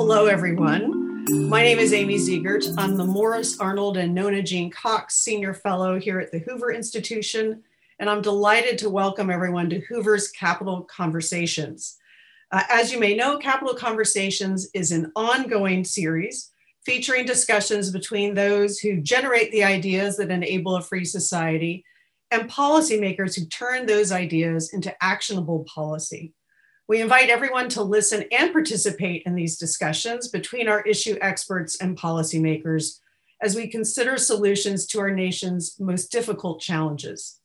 Hello, everyone. My name is Amy Zegart. I'm the Morris Arnold and Nona Jean Cox Senior Fellow here at the Hoover Institution, and I'm delighted to welcome everyone to Hoover's Capital Conversations. Uh, as you may know, Capital Conversations is an ongoing series featuring discussions between those who generate the ideas that enable a free society and policymakers who turn those ideas into actionable policy. We invite everyone to listen and participate in these discussions between our issue experts and policymakers as we consider solutions to our nation's most difficult challenges.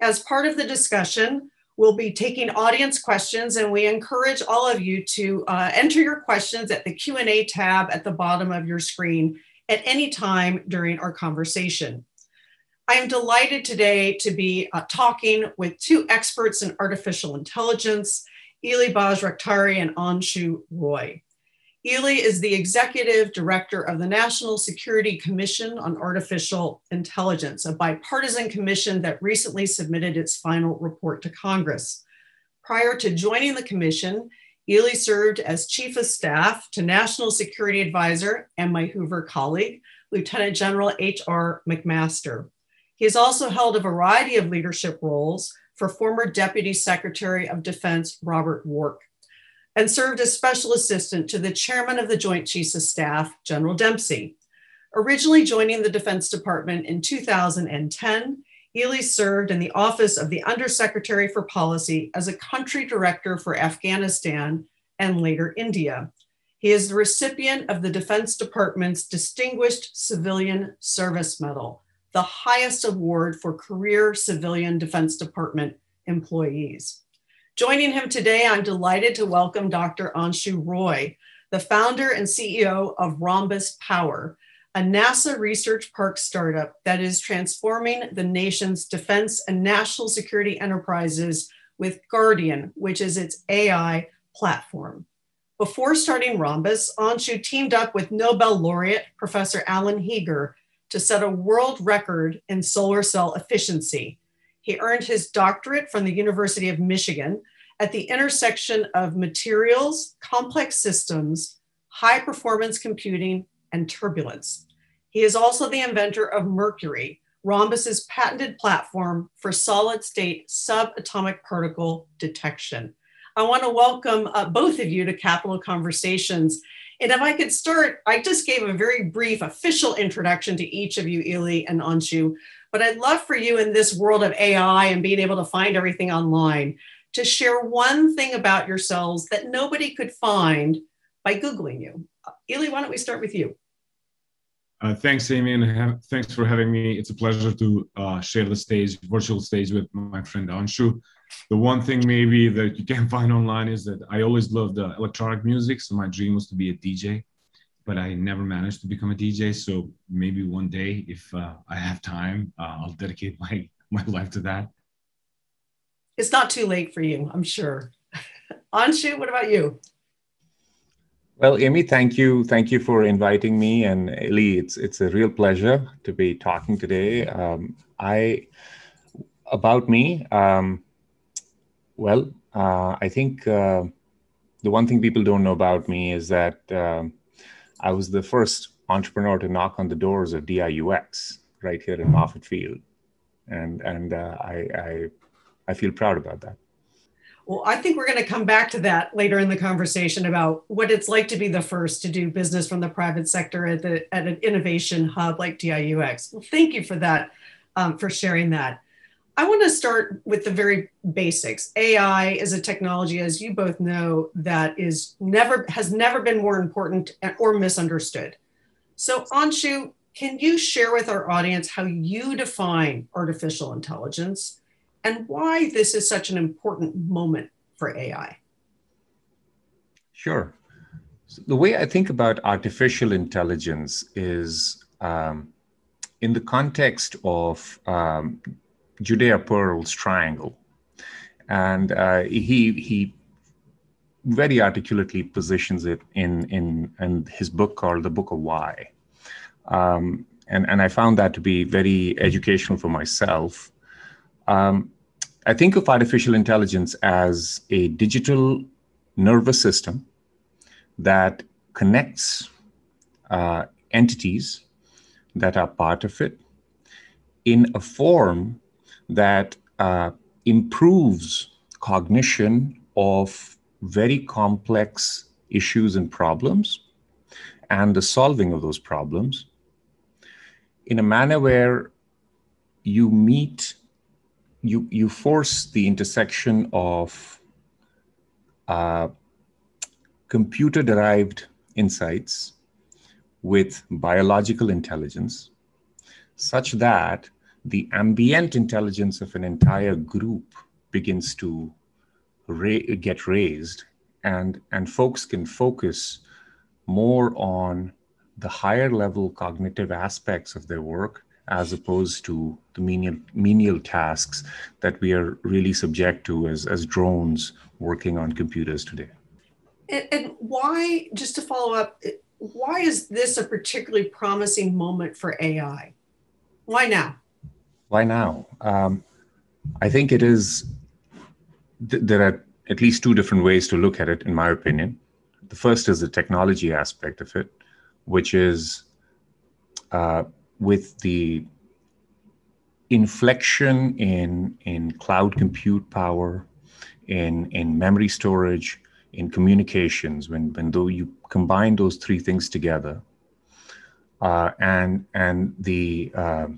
As part of the discussion, we'll be taking audience questions and we encourage all of you to uh, enter your questions at the Q&A tab at the bottom of your screen at any time during our conversation. I am delighted today to be uh, talking with two experts in artificial intelligence Ely Bajraktari and Anshu Roy. Ely is the executive director of the National Security Commission on Artificial Intelligence, a bipartisan commission that recently submitted its final report to Congress. Prior to joining the commission, Ely served as chief of staff to National Security Advisor and my Hoover colleague, Lieutenant General H.R. McMaster. He has also held a variety of leadership roles, for former Deputy Secretary of Defense Robert Work and served as special assistant to the chairman of the Joint Chiefs of Staff, General Dempsey. Originally joining the Defense Department in 2010, Ely served in the office of the Undersecretary for Policy as a country director for Afghanistan and later India. He is the recipient of the Defense Department's Distinguished Civilian Service Medal the highest award for career civilian Defense Department employees. Joining him today, I'm delighted to welcome Dr. Anshu Roy, the founder and CEO of Rhombus Power, a NASA research park startup that is transforming the nation's defense and national security enterprises with Guardian, which is its AI platform. Before starting Rhombus, Anshu teamed up with Nobel laureate Professor Alan Heeger to set a world record in solar cell efficiency. He earned his doctorate from the University of Michigan at the intersection of materials, complex systems, high performance computing, and turbulence. He is also the inventor of Mercury, Rhombus's patented platform for solid state subatomic particle detection. I want to welcome uh, both of you to Capital Conversations. And if I could start, I just gave a very brief official introduction to each of you, Ely and Anshu, but I'd love for you in this world of AI and being able to find everything online to share one thing about yourselves that nobody could find by Googling you. Ely, why don't we start with you? Uh, thanks, Amy, and have, thanks for having me. It's a pleasure to uh, share the stage, virtual stage, with my friend Anshu the one thing maybe that you can find online is that I always loved uh, electronic music. So my dream was to be a DJ, but I never managed to become a DJ. So maybe one day, if uh, I have time, uh, I'll dedicate my, my life to that. It's not too late for you, I'm sure. Anshu, what about you? Well, Amy, thank you, thank you for inviting me, and Ely, it's it's a real pleasure to be talking today. Um, I about me. Um, well, uh, I think uh, the one thing people don't know about me is that uh, I was the first entrepreneur to knock on the doors of DIUX right here in Moffett Field, and and uh, I, I I feel proud about that. Well, I think we're going to come back to that later in the conversation about what it's like to be the first to do business from the private sector at the at an innovation hub like DIUX. Well, thank you for that, um, for sharing that. I want to start with the very basics. AI is a technology, as you both know, that is never has never been more important or misunderstood. So, Anshu, can you share with our audience how you define artificial intelligence and why this is such an important moment for AI? Sure. So the way I think about artificial intelligence is um, in the context of um, Judea Pearl's triangle. And uh, he, he very articulately positions it in, in, in his book called The Book of Why. Um, and, and I found that to be very educational for myself. Um, I think of artificial intelligence as a digital nervous system that connects uh, entities that are part of it in a form that uh, improves cognition of very complex issues and problems and the solving of those problems in a manner where you meet you you force the intersection of uh, computer derived insights with biological intelligence such that the ambient intelligence of an entire group begins to ra- get raised and and folks can focus more on the higher level cognitive aspects of their work as opposed to the menial, menial tasks that we are really subject to as, as drones working on computers today. And, and why, just to follow up, why is this a particularly promising moment for AI? Why now? Why now? Um, I think it is, th- there are at least two different ways to look at it, in my opinion. The first is the technology aspect of it, which is uh, with the inflection in in cloud compute power, in in memory storage, in communications. When when though you combine those three things together, uh, and and the uh,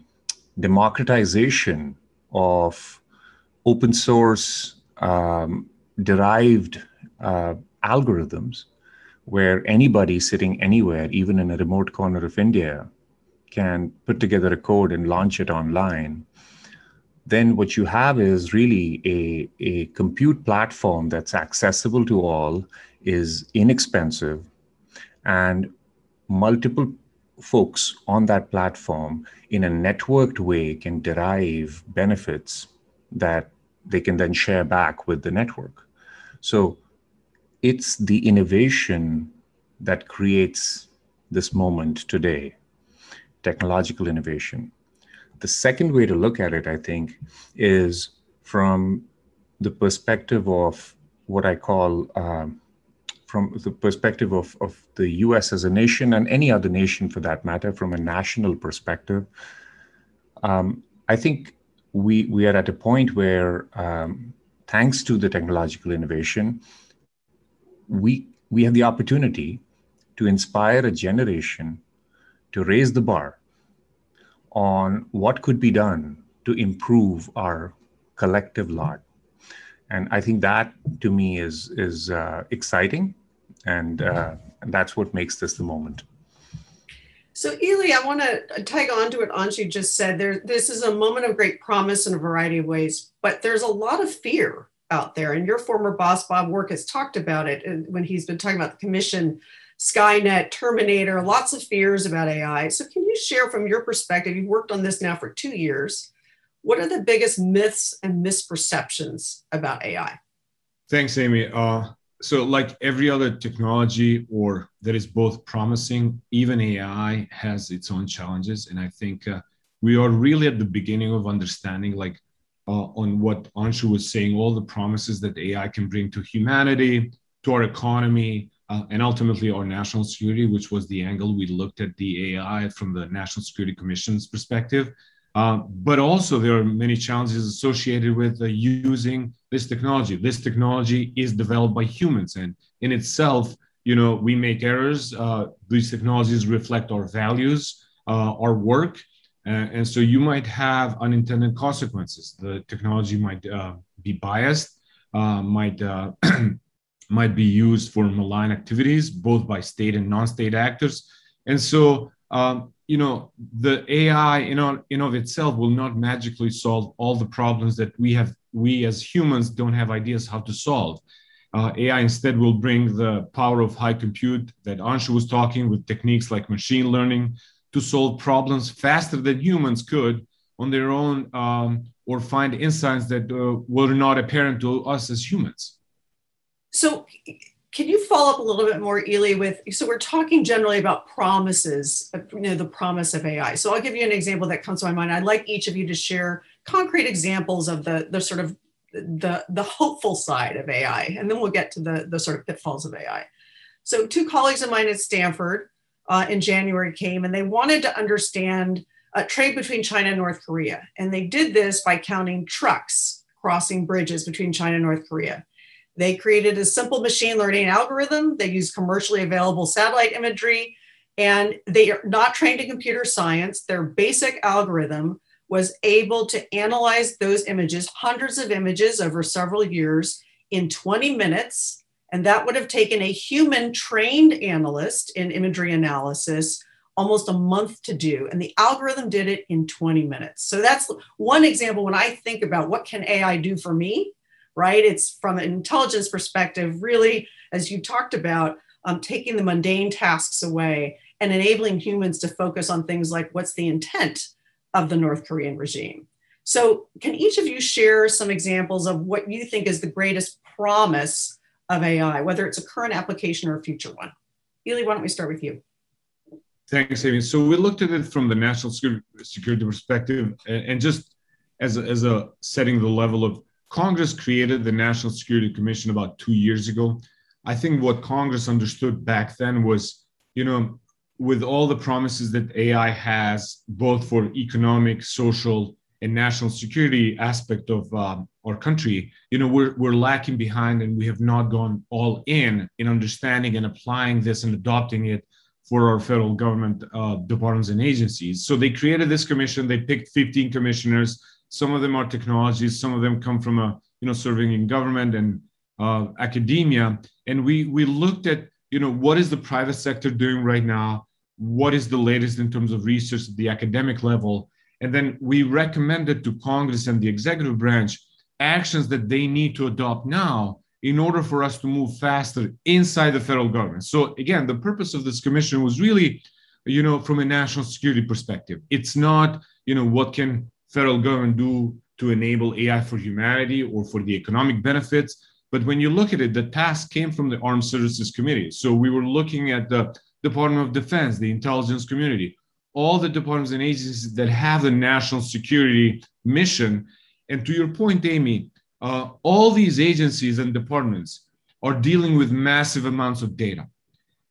democratization of open source um, derived uh, algorithms where anybody sitting anywhere, even in a remote corner of India, can put together a code and launch it online, then what you have is really a, a compute platform that's accessible to all, is inexpensive, and multiple folks on that platform in a networked way can derive benefits that they can then share back with the network. So it's the innovation that creates this moment today technological innovation. The second way to look at it, I think, is from the perspective of what I call, um, from the perspective of, of the US as a nation and any other nation for that matter, from a national perspective. Um, I think we, we are at a point where, um, thanks to the technological innovation, we we have the opportunity to inspire a generation to raise the bar on what could be done to improve our collective lot and i think that to me is is uh, exciting and, uh, that's what makes this the moment so Ely, I want to tag on to what Anshu just said. There, this is a moment of great promise in a variety of ways, but there's a lot of fear out there. And your former boss, Bob Work, has talked about it when he's been talking about the commission, Skynet, Terminator, lots of fears about AI. So, can you share from your perspective? You've worked on this now for two years. What are the biggest myths and misperceptions about AI? Thanks, Amy. Uh, so, like every other technology or that is both promising, even AI has its own challenges. And I think uh, we are really at the beginning of understanding like uh, on what Anshu was saying, all the promises that AI can bring to humanity, to our economy, uh, and ultimately our national security, which was the angle we looked at the AI from the National Security Commission's perspective. Uh, but also, there are many challenges associated with uh, using this technology. This technology is developed by humans, and in itself, you know, we make errors. Uh, these technologies reflect our values, uh, our work, uh, and so you might have unintended consequences. The technology might be biased, might might be used for malign activities, both by state and non-state actors. And so, um, you know, the AI in, of, in of itself will not magically solve all the problems that we have. We as humans don't have ideas how to solve. Uh, AI instead will bring the power of high compute that Anshu was talking with techniques like machine learning, to solve problems faster than humans could on their own um, or find insights that uh, were not apparent to us as humans. So, can you follow up a little bit more, Ely? With so we're talking generally about promises, you know, the promise of AI. So I'll give you an example that comes to my mind. I'd like each of you to share concrete examples of the the sort of the the hopeful side of AI, and then we'll get to the the sort of pitfalls of AI. So, two colleagues of mine at Stanford uh, in January came and they wanted to understand trade between China and North Korea. And they did this by counting trucks crossing bridges between China and North Korea. They created a simple machine learning algorithm. They used commercially available satellite imagery, and they are not trained in computer science. Their basic algorithm was able to analyze those images, hundreds of images over several years, in 20 minutes. And that would have taken a human trained analyst in imagery analysis almost a month to do. And the algorithm did it in 20 minutes. So that's one example when I think about what can AI do for me, right? It's from an intelligence perspective, really, as you talked about, um, taking the mundane tasks away and enabling humans to focus on things like what's the intent of the North Korean regime. So, can each of you share some examples of what you think is the greatest promise of AI, whether it's a current application or a future one? Ely, why don't we start with you? Thanks, Amy. So we looked at it from the national security perspective, and just as a, as a setting the level of Congress created the National Security Commission about two years ago. I think what Congress understood back then was, you know, with all the promises that AI has, both for economic, social, and national security aspect of um, our country, you know, we're, we're lacking behind and we have not gone all in in understanding and applying this and adopting it for our federal government uh, departments and agencies. So they created this commission. They picked 15 commissioners. Some of them are technologies. Some of them come from a you know serving in government and uh, academia. And we we looked at you know what is the private sector doing right now. What is the latest in terms of research at the academic level? And then we recommended to Congress and the executive branch actions that they need to adopt now in order for us to move faster inside the federal government. So again, the purpose of this commission was really, you know, from a national security perspective. It's not, you know, what can federal government do to enable AI for humanity or for the economic benefits. But when you look at it, the task came from the Armed Services Committee. So we were looking at the Department of Defense, the intelligence community, all the departments and agencies that have the national security mission. And to your point, Amy, uh, all these agencies and departments are dealing with massive amounts of data.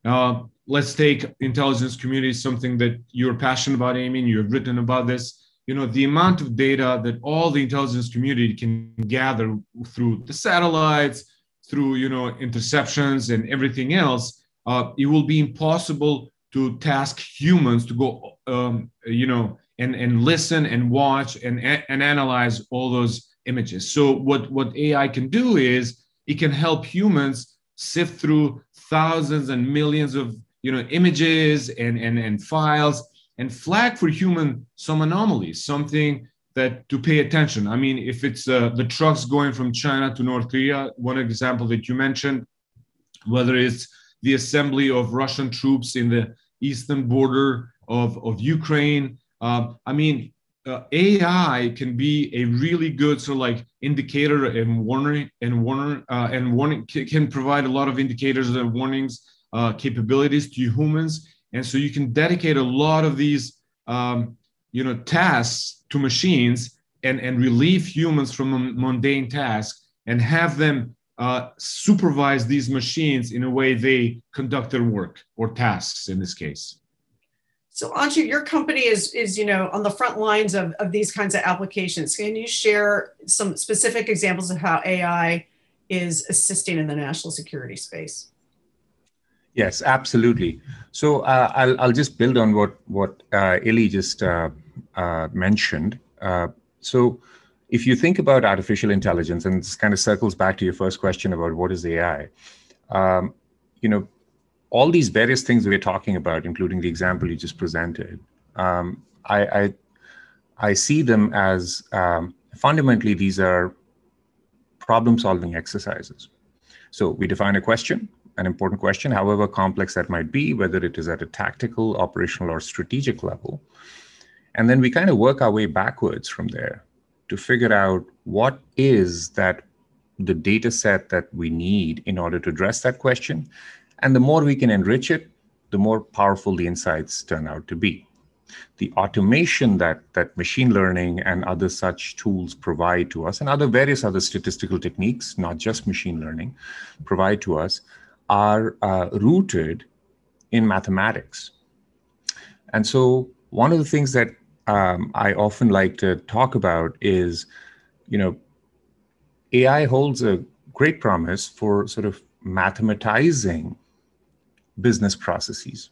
Uh, let's take intelligence community, something that you're passionate about, Amy, and you've written about this. You know, the amount of data that all the intelligence community can gather through the satellites, through, you know, interceptions and everything else, uh, it will be impossible to task humans to go, um, you know, and, and listen and watch and, and analyze all those images. So what, what AI can do is it can help humans sift through thousands and millions of you know images and, and, and files and flag for human some anomalies, something that to pay attention. I mean, if it's uh, the trucks going from China to North Korea, one example that you mentioned, whether it's the assembly of Russian troops in the eastern border of, of Ukraine. Um, I mean, uh, AI can be a really good sort of like indicator and warning and warning uh, and warning can provide a lot of indicators and warnings uh, capabilities to humans, and so you can dedicate a lot of these um, you know tasks to machines and and relieve humans from mundane tasks and have them uh, supervise these machines in a way they conduct their work or tasks in this case. So Anshu, your company is, is you know, on the front lines of, of these kinds of applications. Can you share some specific examples of how AI is assisting in the national security space? Yes, absolutely. So uh, I'll, I'll just build on what, what uh, Ely just uh, uh, mentioned. Uh, so if you think about artificial intelligence, and this kind of circles back to your first question about what is AI, um, you know, all these various things we're talking about, including the example you just presented, um, I, I, I see them as um, fundamentally these are problem-solving exercises. So we define a question, an important question, however complex that might be, whether it is at a tactical, operational, or strategic level, and then we kind of work our way backwards from there to figure out what is that the data set that we need in order to address that question and the more we can enrich it, the more powerful the insights turn out to be. The automation that, that machine learning and other such tools provide to us, and other various other statistical techniques, not just machine learning, provide to us, are uh, rooted in mathematics. And so, one of the things that um, I often like to talk about is, you know, AI holds a great promise for sort of mathematizing business processes.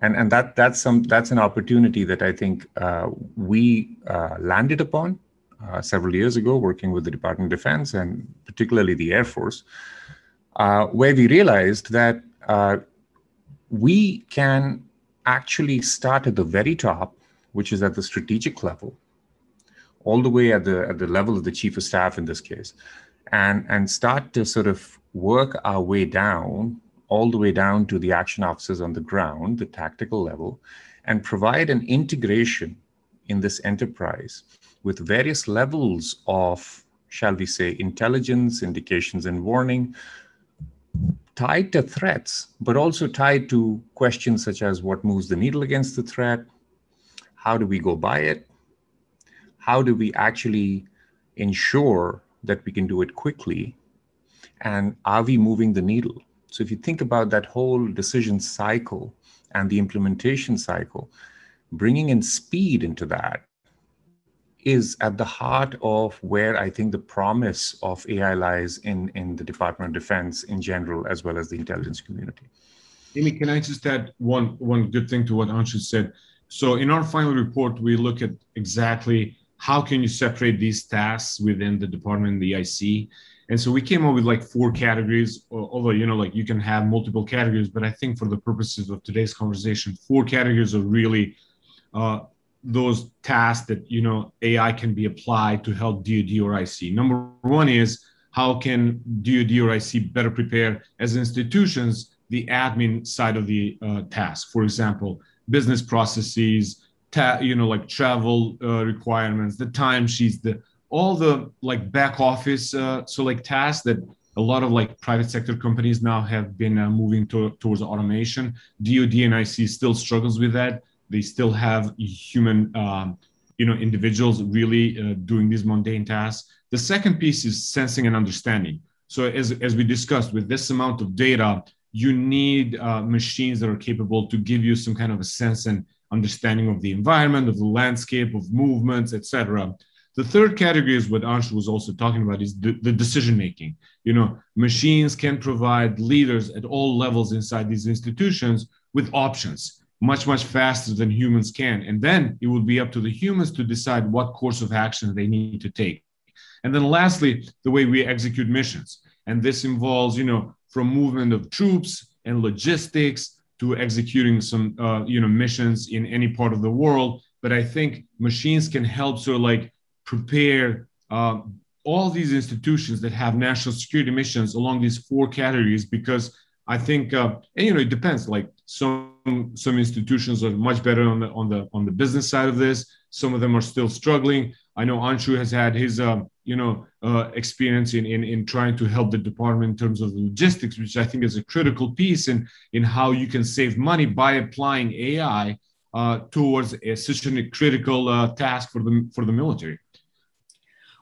And, and that that's some that's an opportunity that I think uh, we uh, landed upon uh, several years ago, working with the Department of Defense and particularly the Air Force, uh, where we realized that uh, we can actually start at the very top, which is at the strategic level, all the way at the at the level of the chief of staff in this case, and and start to sort of work our way down all the way down to the action officers on the ground, the tactical level, and provide an integration in this enterprise with various levels of, shall we say, intelligence, indications, and warning tied to threats, but also tied to questions such as what moves the needle against the threat, how do we go by it, how do we actually ensure that we can do it quickly, and are we moving the needle? So if you think about that whole decision cycle and the implementation cycle, bringing in speed into that is at the heart of where I think the promise of AI lies in, in the Department of Defense in general, as well as the intelligence community. Amy, can I just add one one good thing to what Anshu said? So in our final report, we look at exactly how can you separate these tasks within the department, the IC, and so we came up with like four categories, although, you know, like you can have multiple categories, but I think for the purposes of today's conversation, four categories are really uh, those tasks that, you know, AI can be applied to help DoD or IC. Number one is how can DoD or IC better prepare as institutions the admin side of the uh, task? For example, business processes, ta- you know, like travel uh, requirements, the timesheets, the all the like back office uh, so like tasks that a lot of like private sector companies now have been uh, moving to, towards automation dod and ic still struggles with that they still have human um, you know individuals really uh, doing these mundane tasks. The second piece is sensing and understanding. So as, as we discussed with this amount of data you need uh, machines that are capable to give you some kind of a sense and understanding of the environment of the landscape of movements etc the third category is what Anshu was also talking about is the, the decision making. You know, machines can provide leaders at all levels inside these institutions with options much, much faster than humans can. And then it will be up to the humans to decide what course of action they need to take. And then lastly, the way we execute missions. And this involves, you know, from movement of troops and logistics to executing some, uh, you know, missions in any part of the world. But I think machines can help sort of like prepare uh, all these institutions that have national security missions along these four categories because I think uh, and, you know it depends. Like some some institutions are much better on the on the on the business side of this. Some of them are still struggling. I know Anshu has had his uh, you know uh, experience in, in in trying to help the department in terms of logistics, which I think is a critical piece in in how you can save money by applying AI uh, towards a, such a critical uh, task for the for the military.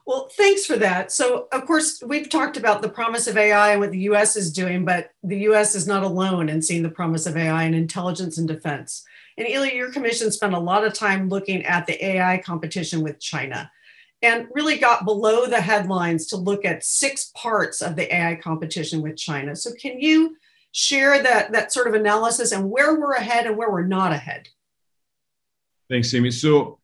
Well, thanks for that. So, of course, we've talked about the promise of AI and what the US is doing, but the US is not alone in seeing the promise of AI in intelligence and defense. And Ilya, your commission spent a lot of time looking at the AI competition with China and really got below the headlines to look at six parts of the AI competition with China. So, can you share that, that sort of analysis and where we're ahead and where we're not ahead? Thanks, Amy. So,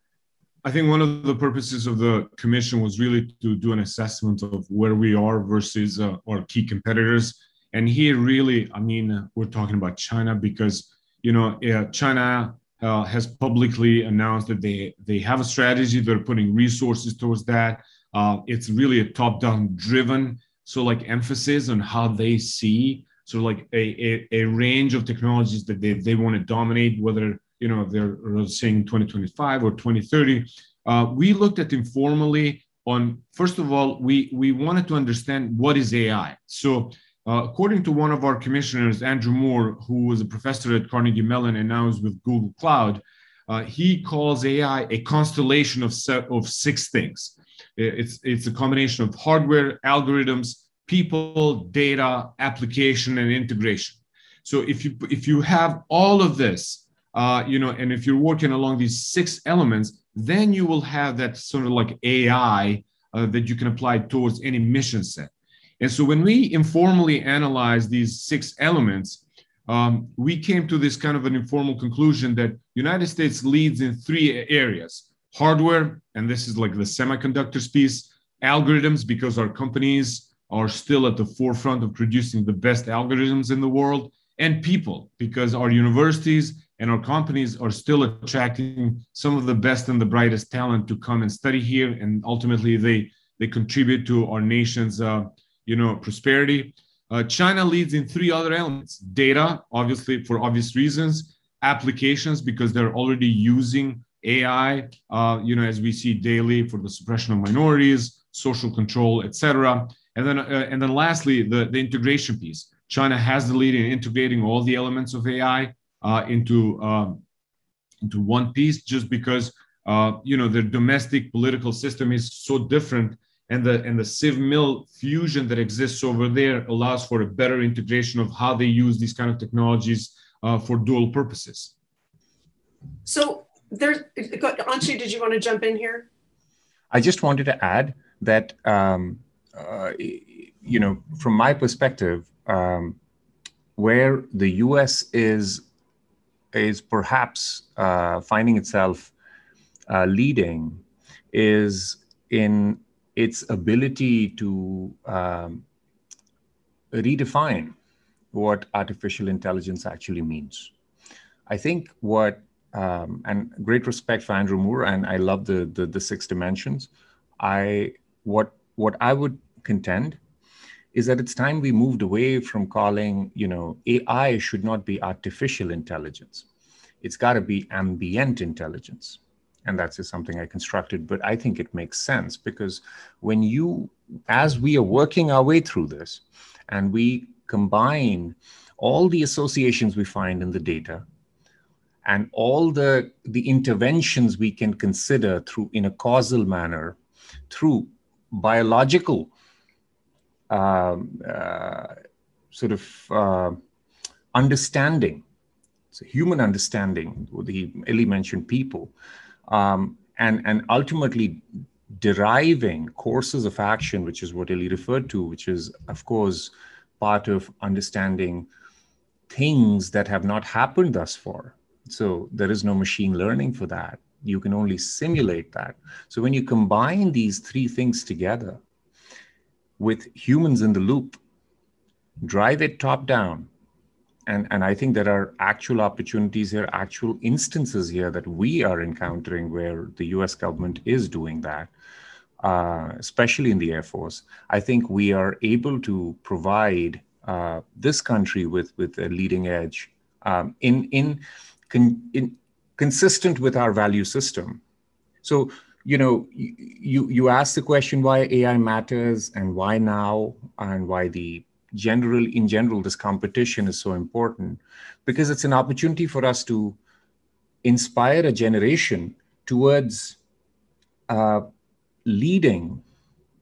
I think one of the purposes of the commission was really to do an assessment of where we are versus uh, our key competitors. And here, really, I mean, we're talking about China because you know uh, China uh, has publicly announced that they they have a strategy. They're putting resources towards that. Uh, it's really a top-down driven, so like emphasis on how they see so like a, a, a range of technologies that they, they want to dominate, whether you know, they're saying 2025 or 2030. Uh, we looked at informally on, first of all, we, we wanted to understand what is AI. So uh, according to one of our commissioners, Andrew Moore, who was a professor at Carnegie Mellon and now is with Google Cloud, uh, he calls AI a constellation of, of six things. It's, it's a combination of hardware, algorithms, people, data, application, and integration. So if you if you have all of this, uh, you know, and if you're working along these six elements, then you will have that sort of like AI uh, that you can apply towards any mission set. And so when we informally analyze these six elements, um, we came to this kind of an informal conclusion that United States leads in three areas: hardware, and this is like the semiconductors piece, algorithms, because our companies are still at the forefront of producing the best algorithms in the world, and people, because our universities and our companies are still attracting some of the best and the brightest talent to come and study here, and ultimately they they contribute to our nation's uh, you know prosperity. Uh, China leads in three other elements: data, obviously for obvious reasons, applications because they're already using AI, uh, you know, as we see daily for the suppression of minorities, social control, etc. And then, uh, and then lastly, the, the integration piece. China has the lead in integrating all the elements of AI into um, into one piece, just because uh, you know their domestic political system is so different, and the and the civ mil fusion that exists over there allows for a better integration of how they use these kind of technologies uh, for dual purposes. So there's Anshu, did you want to jump in here? I just wanted to add that um, uh, you know, from my perspective, um, where the U.S. is is perhaps uh, finding itself uh, leading is in its ability to um, redefine what artificial intelligence actually means. I think what um, and great respect for Andrew Moore, and I love the, the the six dimensions. I what what I would contend is that it's time we moved away from calling, you know, AI should not be artificial intelligence. It's got to be ambient intelligence. And that's just something I constructed, but I think it makes sense because when you, as we are working our way through this, and we combine all the associations we find in the data and all the the interventions we can consider through in a causal manner through biological sort of uh, understanding, so human understanding. The Eli mentioned people, um, and and ultimately deriving courses of action, which is what Eli referred to, which is of course part of understanding things that have not happened thus far. So there is no machine learning for that. You can only simulate that. So when you combine these three things together, with humans in the loop, drive it top down. And, and I think there are actual opportunities here, actual instances here that we are encountering where the US government is doing that, uh, especially in the Air Force. I think we are able to provide uh, this country with, with a leading edge um, in, in, con, in consistent with our value system. So you know you you ask the question why ai matters and why now and why the general in general this competition is so important because it's an opportunity for us to inspire a generation towards uh, leading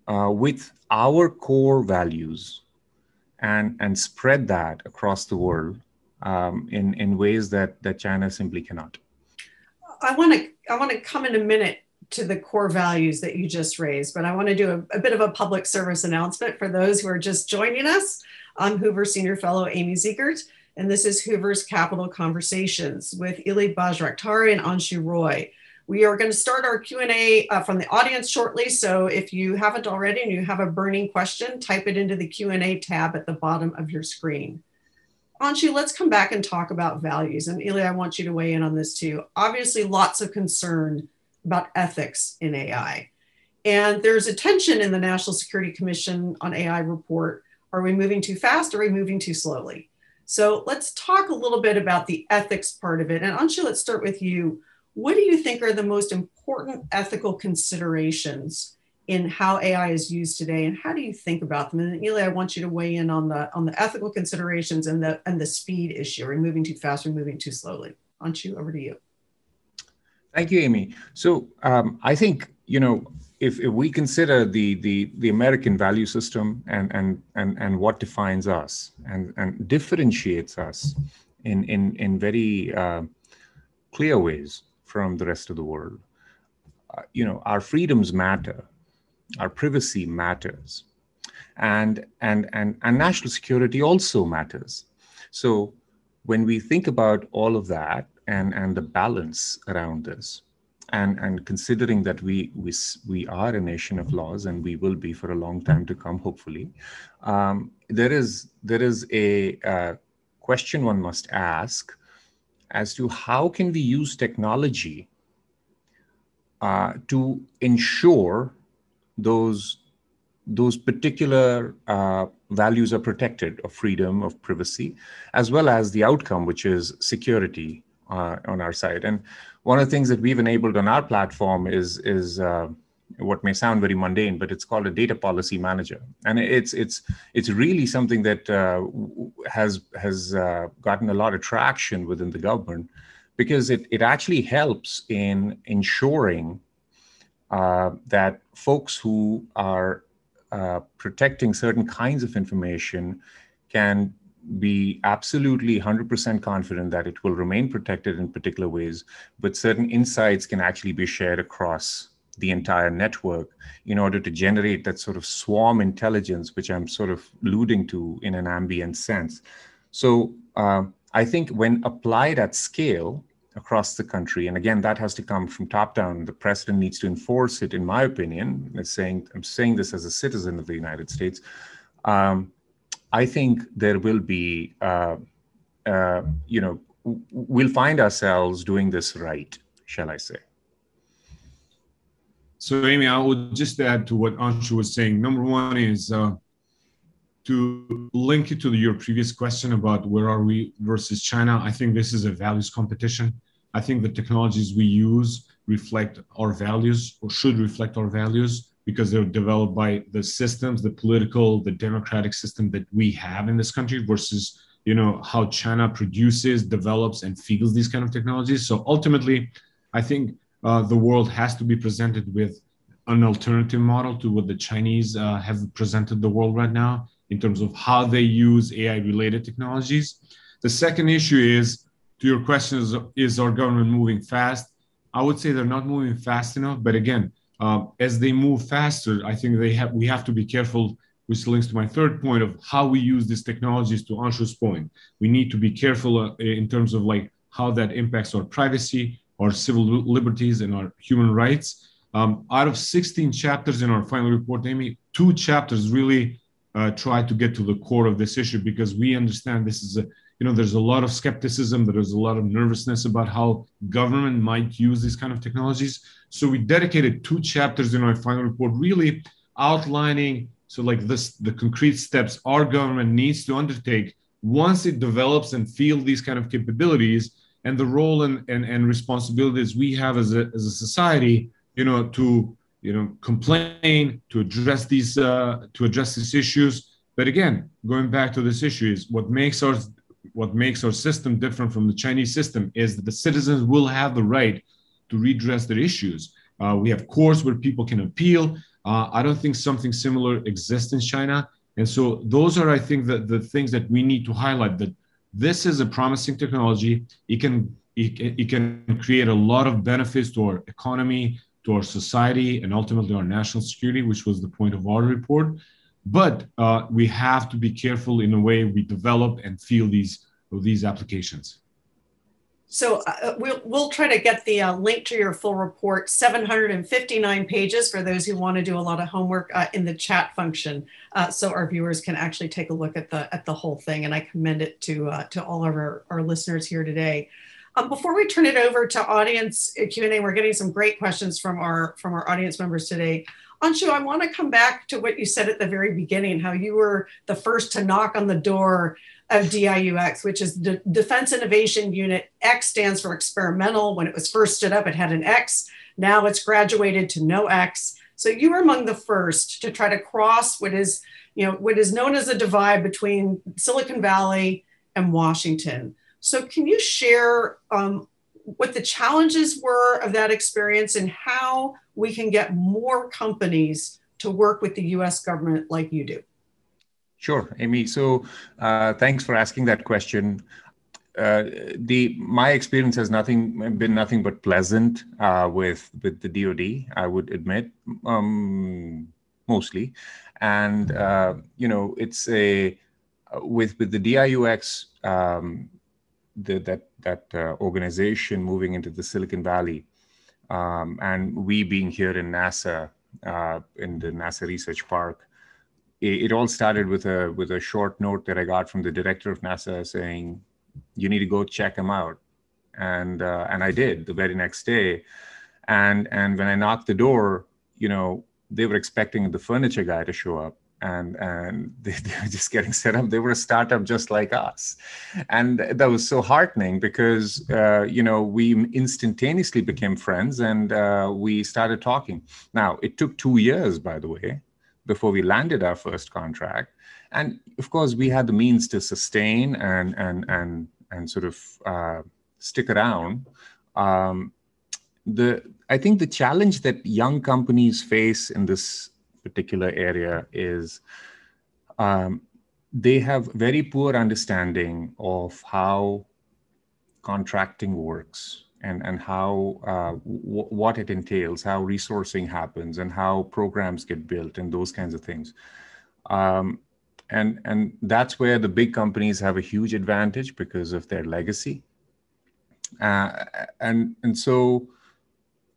uh, with our core values and and spread that across the world um, in in ways that that China simply cannot. I want to I want to come in a minute to the core values that you just raised, but I want to do a, a, bit of a public service announcement for those who are just joining us. I'm Hoover Senior Fellow Amy Zegart, and this is Hoover's Capital Conversations with Eli Bajraktari and Anshu Roy. We are going to start our Q&A uh, from the audience shortly, so if you haven't already and you have a burning question, type it into the Q&A tab at the bottom of your screen. Anshu, let's come back and talk about values. And Eli, I want you to weigh in on this too. Obviously, lots of concern about ethics in AI. And there's a tension in the National Security Commission on AI report. Are we moving too fast? Or are we moving too slowly? So let's talk a little bit about the ethics part of it. And Anshu, let's start with you. What do you think are the most important ethical considerations in how AI is used today, and how do you think about them? And Eli, I want you to weigh in on the on the ethical considerations and the and the speed issue. Are we moving too fast? Or moving too slowly? Anshu, over to you. Thank you, Amy. So um, I think you know if, if we consider the, the, the American value system and, and, and, and what defines us and, and differentiates us in, in, in very uh, clear ways from the rest of the world, uh, you know, our freedoms matter, our privacy matters, and, and, and, and national security also matters. So when we think about all of that and, and the balance around this, and and considering that we we we are a nation of laws and we will be for a long time to come hopefully um, there is there is a uh, question one must ask as to how can we use technology uh, to ensure those those particular uh, values are protected of freedom of privacy as well as the outcome which is security uh, on our side. And one of the things that we've enabled on our platform is is uh, what may sound very mundane, but it's called a data policy manager, and it's it's it's really something that uh, has has uh, gotten a lot of traction within the government because it it actually helps in ensuring uh, that folks who are uh, protecting certain kinds of information can be absolutely 100% confident that it will remain protected in particular ways, but certain insights can actually be shared across the entire network in order to generate that sort of swarm intelligence, which I'm sort of alluding to in an ambient sense. So uh, I think when applied at scale across the country, and again, that has to come from top down, the president needs to enforce it, in my opinion. I'm saying, I'm saying this as a citizen of the United States. Um, I think there will be, uh, uh, you know, we'll find ourselves doing this right, shall I say. So, Amy, I would just add to what Anshu was saying. Number one is uh, to link it to your previous question about where are we versus China. I think this is a values competition. I think the technologies we use reflect our values or should reflect our values because they're developed by the systems, the political, the democratic system that we have in this country versus you know how China produces, develops, and feels these kind of technologies. So ultimately, I think uh, the world has to be presented with an alternative model to what the Chinese uh, have presented the world right now in terms of how they use AI-related technologies. The second issue is to your question: is, is our government moving fast? I would say they're not moving fast enough, but again uh, as they move faster, I think they have we have to be careful, which links to my third point of how we use these technologies. To Anshu's point, we need to be careful uh, in terms of like how that impacts our privacy, our civil liberties, and our human rights. Um, out of 16 chapters in our final report, Amy, two chapters really uh, try to get to the core of this issue because we understand this is a you know there's a lot of skepticism there's a lot of nervousness about how government might use these kind of technologies. So we dedicated two chapters in our final report really outlining so like this the concrete steps our government needs to undertake once it develops and field these kind of capabilities and the role and, and, and responsibilities we have as a, as a society you know to you know complain to address these uh, to address these issues. But again going back to this issue is what makes our what makes our system different from the Chinese system is that the citizens will have the right to redress their issues. Uh, we have courts where people can appeal. Uh, I don't think something similar exists in China. And so those are, I think, the, the things that we need to highlight that this is a promising technology. It can, it, it can create a lot of benefits to our economy, to our society, and ultimately our national security, which was the point of our report. But uh, we have to be careful in the way we develop and feel these these applications. So uh, we'll, we'll try to get the uh, link to your full report, 759 pages for those who want to do a lot of homework uh, in the chat function. Uh, so our viewers can actually take a look at the at the whole thing. And I commend it to, uh, to all of our, our listeners here today. Um, before we turn it over to audience Q&A, we're getting some great questions from our, from our audience members today. Anshu, I want to come back to what you said at the very beginning, how you were the first to knock on the door of DIUX, which is the Defense Innovation Unit. X stands for experimental. When it was first stood up, it had an X. Now it's graduated to no X. So you were among the first to try to cross what is, you know, what is known as a divide between Silicon Valley and Washington. So can you share um, what the challenges were of that experience and how we can get more companies to work with the US government like you do. Sure, Amy. So uh, thanks for asking that question. Uh, the my experience has nothing been nothing but pleasant uh, with with the DoD. I would admit, um, mostly, and uh, you know it's a with with the DIUX um, the, that that uh, organization moving into the Silicon Valley, um, and we being here in NASA uh, in the NASA Research Park, it, it, all started with a with a short note that I got from the director of NASA saying, "You need to go check him out," and uh, and I did the very next day, and and when I knocked the door, you know, they were expecting the furniture guy to show up and and they, they, were just getting set up. They were a startup just like us. And that was so heartening because uh, you know we instantaneously became friends and uh, we started talking. Now it took two years by the way before we landed our first contract. And of course we had the means to sustain and and and and sort of uh, stick around. Um, the i think the challenge that young companies face in this particular area is um, they have very poor understanding of how contracting works and, and how uh, w- what it entails, how resourcing happens, and how programs get built, and those kinds of things. Um, and and that's where the big companies have a huge advantage because of their legacy. Uh, and and so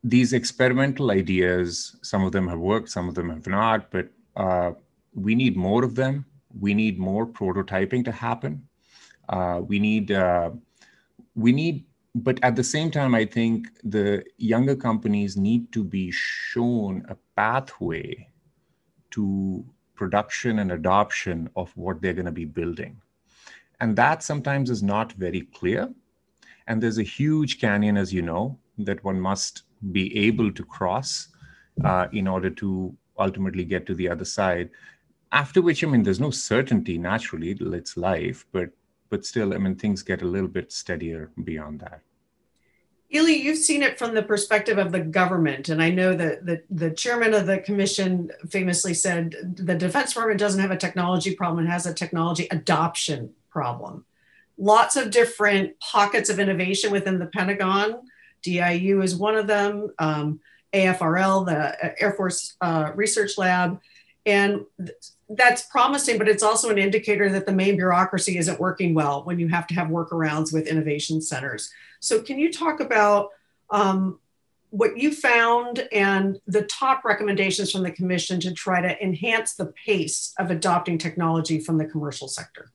these experimental ideas, some of them have worked, some of them have not, but uh, we need more of them. We need more prototyping to happen. Uh, we need, uh, we need, but at the same time, I think the younger companies need to be shown a pathway to production and adoption of what they're going to be building. And that sometimes is not very clear. And there's a huge canyon, as you know, that one must be able to cross uh, in order to ultimately get to the other side. After which, I mean, there's no certainty naturally, it's life, but but still, I mean, things get a little bit steadier beyond that. Ylli, you've seen it from the perspective of the government. And I know that the, the chairman of the commission famously said the Defense Department doesn't have a technology problem, it has a technology adoption problem. Lots of different pockets of innovation within the Pentagon DIU is one of them, um, AFRL, the Air Force uh, Research Lab. And th- that's promising, but it's also an indicator that the main bureaucracy isn't working well when you have to have workarounds with innovation centers. So, can you talk about um, what you found and the top recommendations from the Commission to try to enhance the pace of adopting technology from the commercial sector?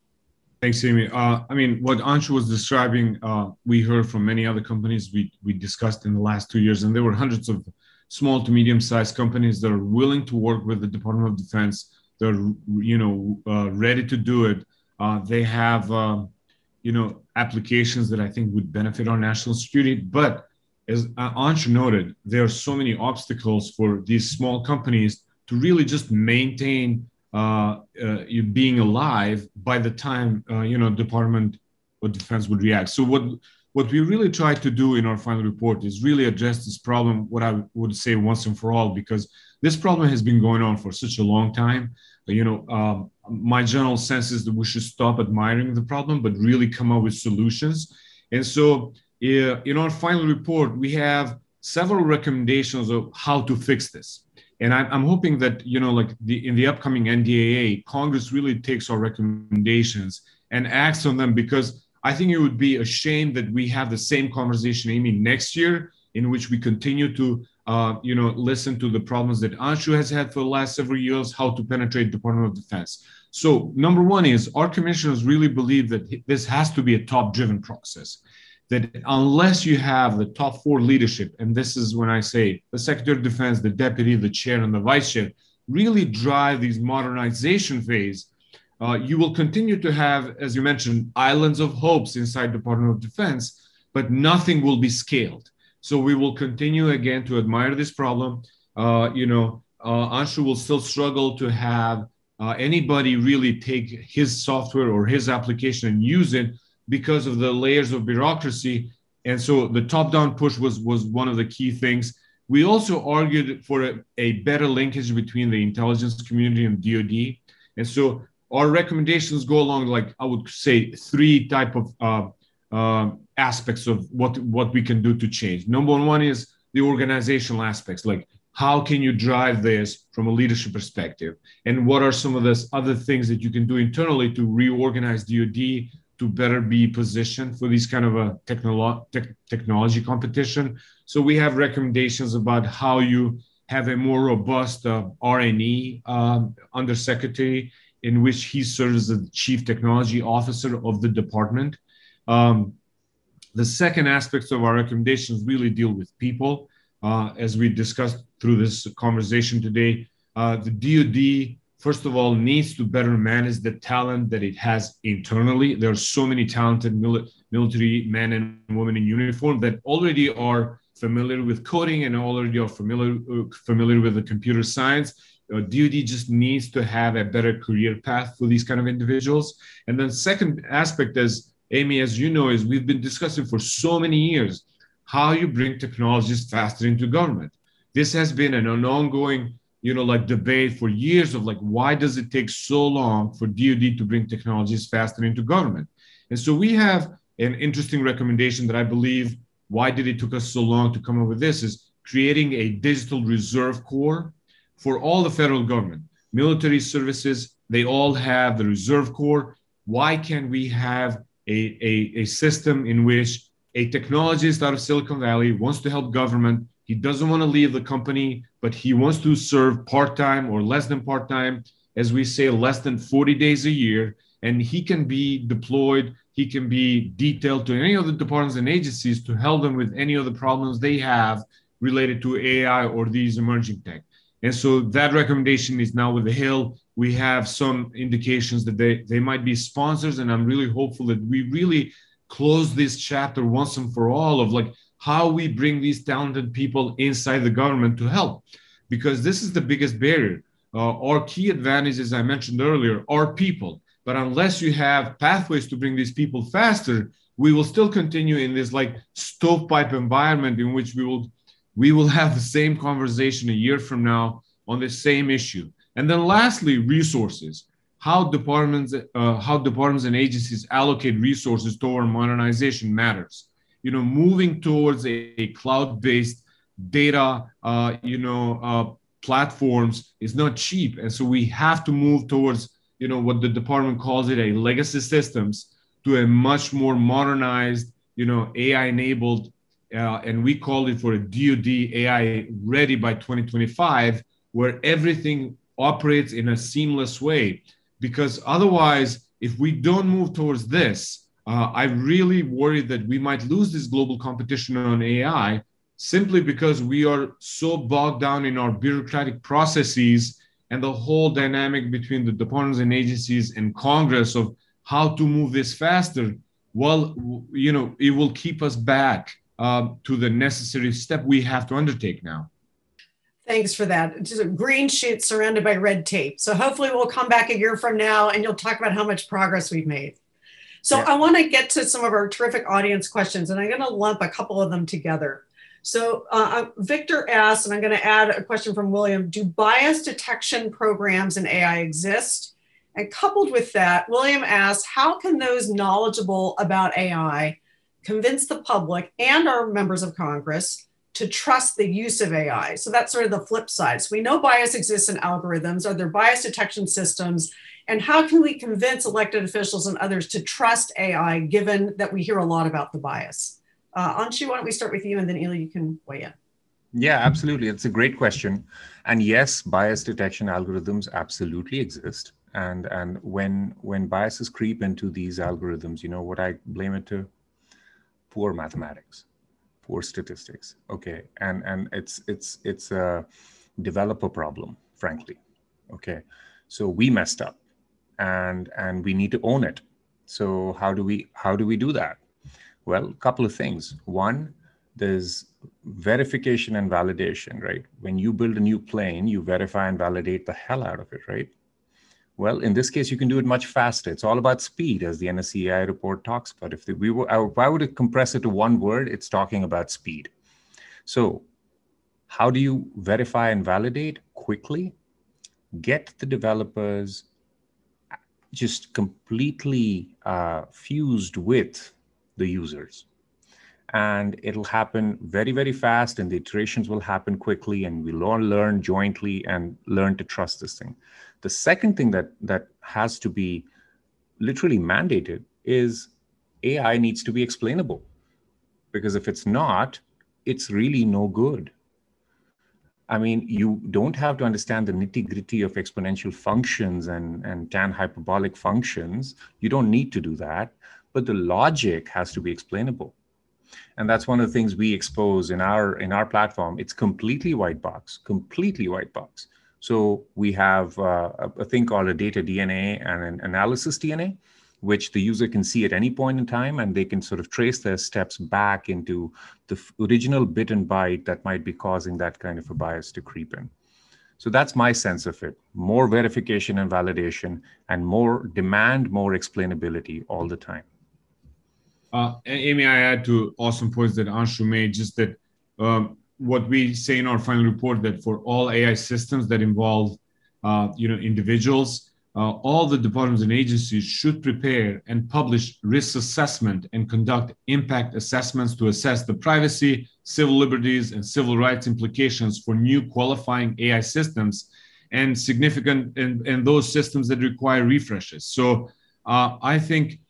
Thanks, Amy. Uh, I mean, what Anshu was describing, uh, we heard from many other companies we, we discussed in the last two years, and there were hundreds of small to medium-sized companies that are willing to work with the Department of Defense. They're, you know, uh, ready to do it. Uh, they have, uh, you know, applications that I think would benefit our national security. But as uh, Anshu noted, there are so many obstacles for these small companies to really just maintain being alive by the time uh, you know Department of Defense would react. So what what we really tried to do in our final report is really address this problem. What I would say once and for all, because this problem has been going on for such a long time. You know, um, my general sense is that we should stop admiring the problem, but really come up with solutions. And so, uh, in our final report, we have several recommendations of how to fix this and I'm, I'm hoping that you know like the in the upcoming ndaa congress really takes our recommendations and acts on them because i think it would be a shame that we have the same conversation amy next year in which we continue to uh, you know listen to the problems that anshu has had for the last several years how to penetrate the department of defense. So number one is our commissioners really believe that this has to be a top driven process that unless you have the top four leadership, and this is when I say the Secretary of Defense, the Deputy, the Chair, and the Vice Chair, really drive these modernization phase, uh, you will continue to have, as you mentioned, islands of hopes inside the Department of Defense, but nothing will be scaled. So we will continue again to admire this problem. Uh, you know, uh, Anshu will still struggle to have uh, anybody really take his software or his application and use it because of the layers of bureaucracy and so the top-down push was was one of the key things. We also argued for a, a better linkage between the intelligence community and DoD, and so our recommendations go along like I would say three type of uh, uh, aspects of what what we can do to change. Number one is the organizational aspects, like how can you drive this from a leadership perspective, and what are some of those other things that you can do internally to reorganize DoD to better be positioned for these kind of a technolo- te- technology competition. So we have recommendations about how you have a more robust uh, R&E uh, undersecretary in which he serves as the chief technology officer of the department. Um, the second aspects of our recommendations really deal with people. Uh, as we discussed through this conversation today, uh, the DoD, first of all, needs to better manage the talent that it has internally. There are so many talented mili- military men and women in uniform that already are familiar with coding and already are familiar, familiar with the computer science uh, DoD just needs to have a better career path for these kind of individuals. And then second aspect, as Amy, as you know, is we've been discussing for so many years how you bring technologies faster into government. This has been an ongoing, you know, like debate for years of like why does it take so long for DoD to bring technologies faster into government? And so we have an interesting recommendation that I believe why did it took us so long to come up with this is creating a digital reserve corps for all the federal government. Military services, they all have the Reserve Corps. Why can't we have a, a, a system in which a technologist out of Silicon Valley wants to help government? He doesn't want to leave the company, but he wants to serve part time or less than part time, as we say, less than 40 days a year. And he can be deployed, he can be detailed to any of the departments and agencies to help them with any of the problems they have related to AI or these emerging tech. And so that recommendation is now with the Hill. We have some indications that they, they might be sponsors, and I'm really hopeful that we really close this chapter once and for all of like how we bring these talented people inside the government to help, because this is the biggest barrier. Uh, our key advantage, as I mentioned earlier, are people. But unless you have pathways to bring these people faster, we will still continue in this like stovepipe environment in which we will we will have the same conversation a year from now on the same issue. And then lastly, resources. How departments, uh, how departments and agencies allocate resources toward modernization matters. You know, moving towards a, a cloud-based data, uh, you know, uh, platforms is not cheap, and so we have to move towards, you know, what the department calls it a legacy systems to a much more modernized, you know, AI-enabled uh, and we called it for a DoD AI ready by 2025, where everything operates in a seamless way. Because otherwise, if we don't move towards this, uh, I really worry that we might lose this global competition on AI simply because we are so bogged down in our bureaucratic processes and the whole dynamic between the departments and agencies and Congress of how to move this faster. Well, you know, it will keep us back uh, to the necessary step we have to undertake now. Thanks for that. Just a green sheet surrounded by red tape. So hopefully we'll come back a year from now and you'll talk about how much progress we've made. So yeah. I want to get to some of our terrific audience questions, and I'm going to lump a couple of them together. So uh, uh Victor asked, and I'm going to add a question from William: Do bias detection programs in AI exist? And coupled with that, William asks, how can those knowledgeable about AI convince the public and our members of Congress to trust the use of AI. So that's sort of the flip side. So we know bias exists in algorithms. Are there bias detection systems? And how can we convince elected officials and others to trust AI, given that we hear a lot about the bias? Uh, Anshu, why don't we start with you, and then Ylli, you can weigh in. Yeah, absolutely. It's a great question. And yes, bias detection algorithms absolutely exist. And and when when biases creep into these algorithms, you know what I blame it to? poor mathematics poor statistics okay? And and it's it's it's a developer problem frankly okay? So we messed up and and we need to own it. So how do we how do we do that? Well a couple of things. One there's verification and validation right? When you build a new plane you verify and validate the hell out of it right Well, in this case, you can do it much faster. It's all about speed, as the NSCAI report talks about. If we were, if I were to compress it to one word, it's talking about speed. So, how do you verify and validate quickly? Get the developers just completely uh, fused with the users and it'll happen very very fast and the iterations will happen quickly and we'll all learn jointly and learn to trust this thing the second thing that that has to be literally mandated is ai needs to be explainable because if it's not it's really no good. I mean you don't have to understand the nitty gritty of exponential functions and and tan hyperbolic functions. You don't need to do that but the logic has to be explainable. And that's one of the things we expose in our in our platform. It's completely white box completely white box so we have uh, a, thing called a data dna and an analysis dna which the user can see at any point in time and they can sort of trace their steps back into the original bit and byte that might be causing that kind of a bias to creep in. So that's my sense of it. More verification and validation and more demand more explainability all the time. Uh, Amy, I add to awesome points that Anshu made, just that um, what we say in our final report that for all AI systems that involve, uh, you know, individuals, uh, all the departments and agencies should prepare and publish risk assessment and conduct impact assessments to assess the privacy, civil liberties, and civil rights implications for new qualifying AI systems and significant and, and those systems that require refreshes. So uh, I think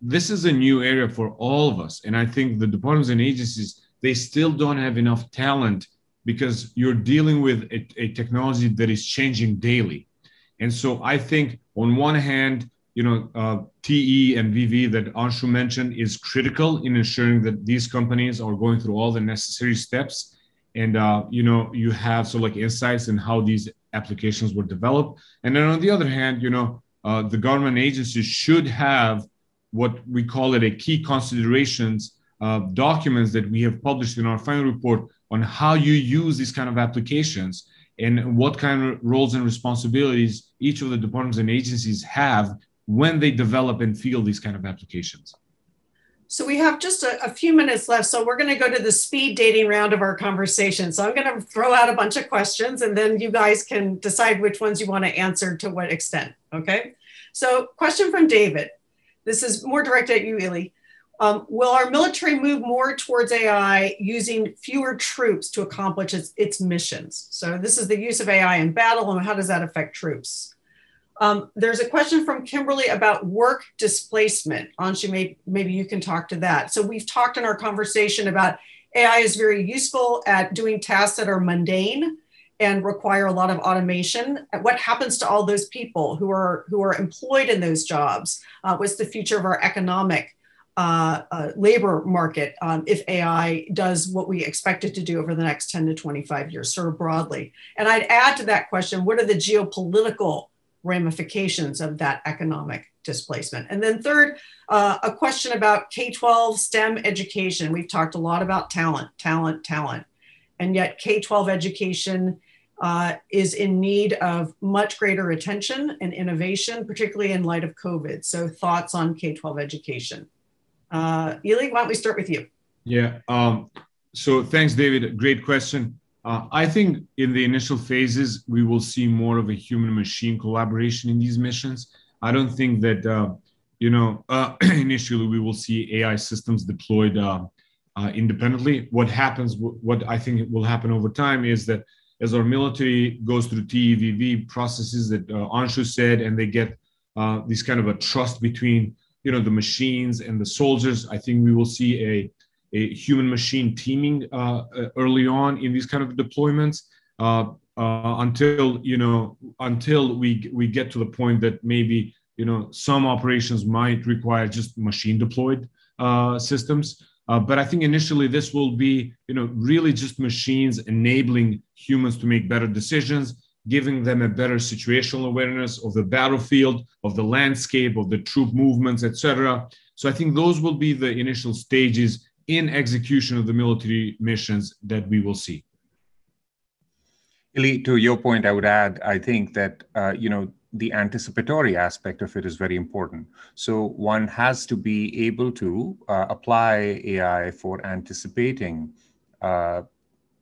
this is a new area for all of us. And I think the departments and agencies, they still don't have enough talent because you're dealing with a, a technology that is changing daily. And so I think on one hand, you know, uh, TE and VV that Anshu mentioned is critical in ensuring that these companies are going through all the necessary steps. And, uh, you know, you have so like insights in how these applications were developed. And then on the other hand, you know, uh, the government agencies should have what we call it a key considerations uh, documents that we have published in our final report on how you use these kind of applications and what kind of roles and responsibilities each of the departments and agencies have when they develop and field these kind of applications. So we have just a, a few minutes left. So we're going to go to the speed dating round of our conversation. So I'm going to throw out a bunch of questions and then you guys can decide which ones you want to answer to what extent. Okay. So question from David. This is more directed at you, Ylli. Um, will our military move more towards AI using fewer troops to accomplish its, its, missions? So, this is the use of AI in battle, and how does that affect troops? Um, there's a question from Kimberly about work displacement. Anshu, may, maybe you can talk to that. So, we've talked in our conversation about AI is very useful at doing tasks that are mundane and require a lot of automation what happens to all those people who are who are employed in those jobs uh, what's the future of our economic uh, uh, labor market um, if ai does what we expect it to do over the next 10 to 25 years sort of broadly and i'd add to that question what are the geopolitical ramifications of that economic displacement and then third uh, a question about k-12 stem education we've talked a lot about talent talent talent and yet k-12 education uh, is in need of much greater attention and innovation, particularly in light of COVID. So, thoughts on K 12 education? Uh, Ylli, why don't we start with you? Yeah. Um, so, thanks, David. Great question. Uh, I think in the initial phases, we will see more of a human machine collaboration in these missions. I don't think that, uh, you know, uh, initially we will see AI systems deployed uh, uh, independently. What happens, what I think will happen over time is that as our military goes through TEVV processes that uh, Anshu said, and they get uh, this kind of a trust between you know the machines and the soldiers. I think we will see a a human machine teaming uh, uh, early on in these kind of deployments uh, uh, until you know until we we get to the point that maybe you know some operations might require just machine deployed systems uh, but I think initially this will be, you know, really just machines enabling humans to make better decisions, giving them a better situational awareness of the battlefield, of the landscape, of the troop movements, etc. So I think those will be the initial stages in execution of the military missions that we will see. Ylli, to your point, I would add, I think that uh, you know the anticipatory aspect of it is very important. So one has to be able to uh, apply AI for anticipating uh,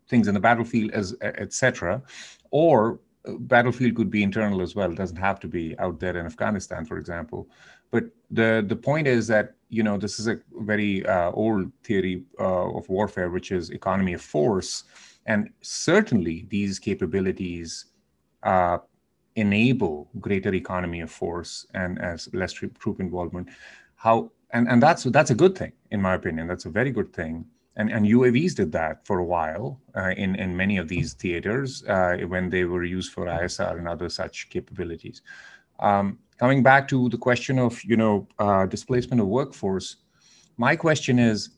things in the battlefield, as etc. Or battlefield could be internal as well. It doesn't have to be out there in Afghanistan, for example. But the the point is that you know this is a very uh, old theory uh, of warfare, which is economy of force, and certainly these capabilities uh, enable greater economy of force and as less troop involvement. How and and that's that's a good thing in my opinion. That's a very good thing. And, and UAVs did that for a while uh, in, in many of these theaters uh, when they were used for ISR and other such capabilities. Um, coming back to the question of you know uh, displacement of workforce, my question is,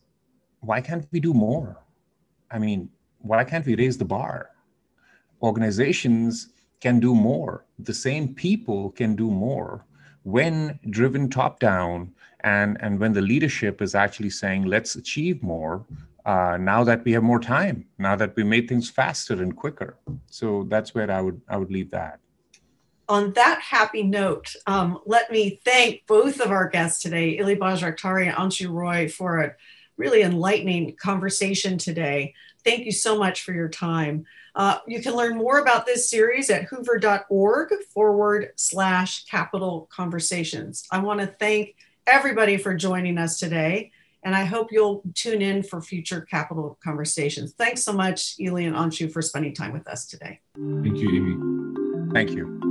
why can't we do more? I mean, why can't we raise the bar? Organizations can do more. The same people can do more when driven top down and, and when the leadership is actually saying, let's achieve more uh, now that we have more time, now that we made things faster and quicker. So that's where I would I would leave that. On that happy note, um, let me thank both of our guests today, Ylli Bajraktari and Anshu Roy, for a really enlightening conversation today. Thank you so much for your time. Uh, you can learn more about this series at hoover.org forward slash capital conversations. I want to thank everybody for joining us today, and I hope you'll tune in for future capital conversations. Thanks so much, Ylli and Anshu, for spending time with us today. Thank you, Amy. Thank you.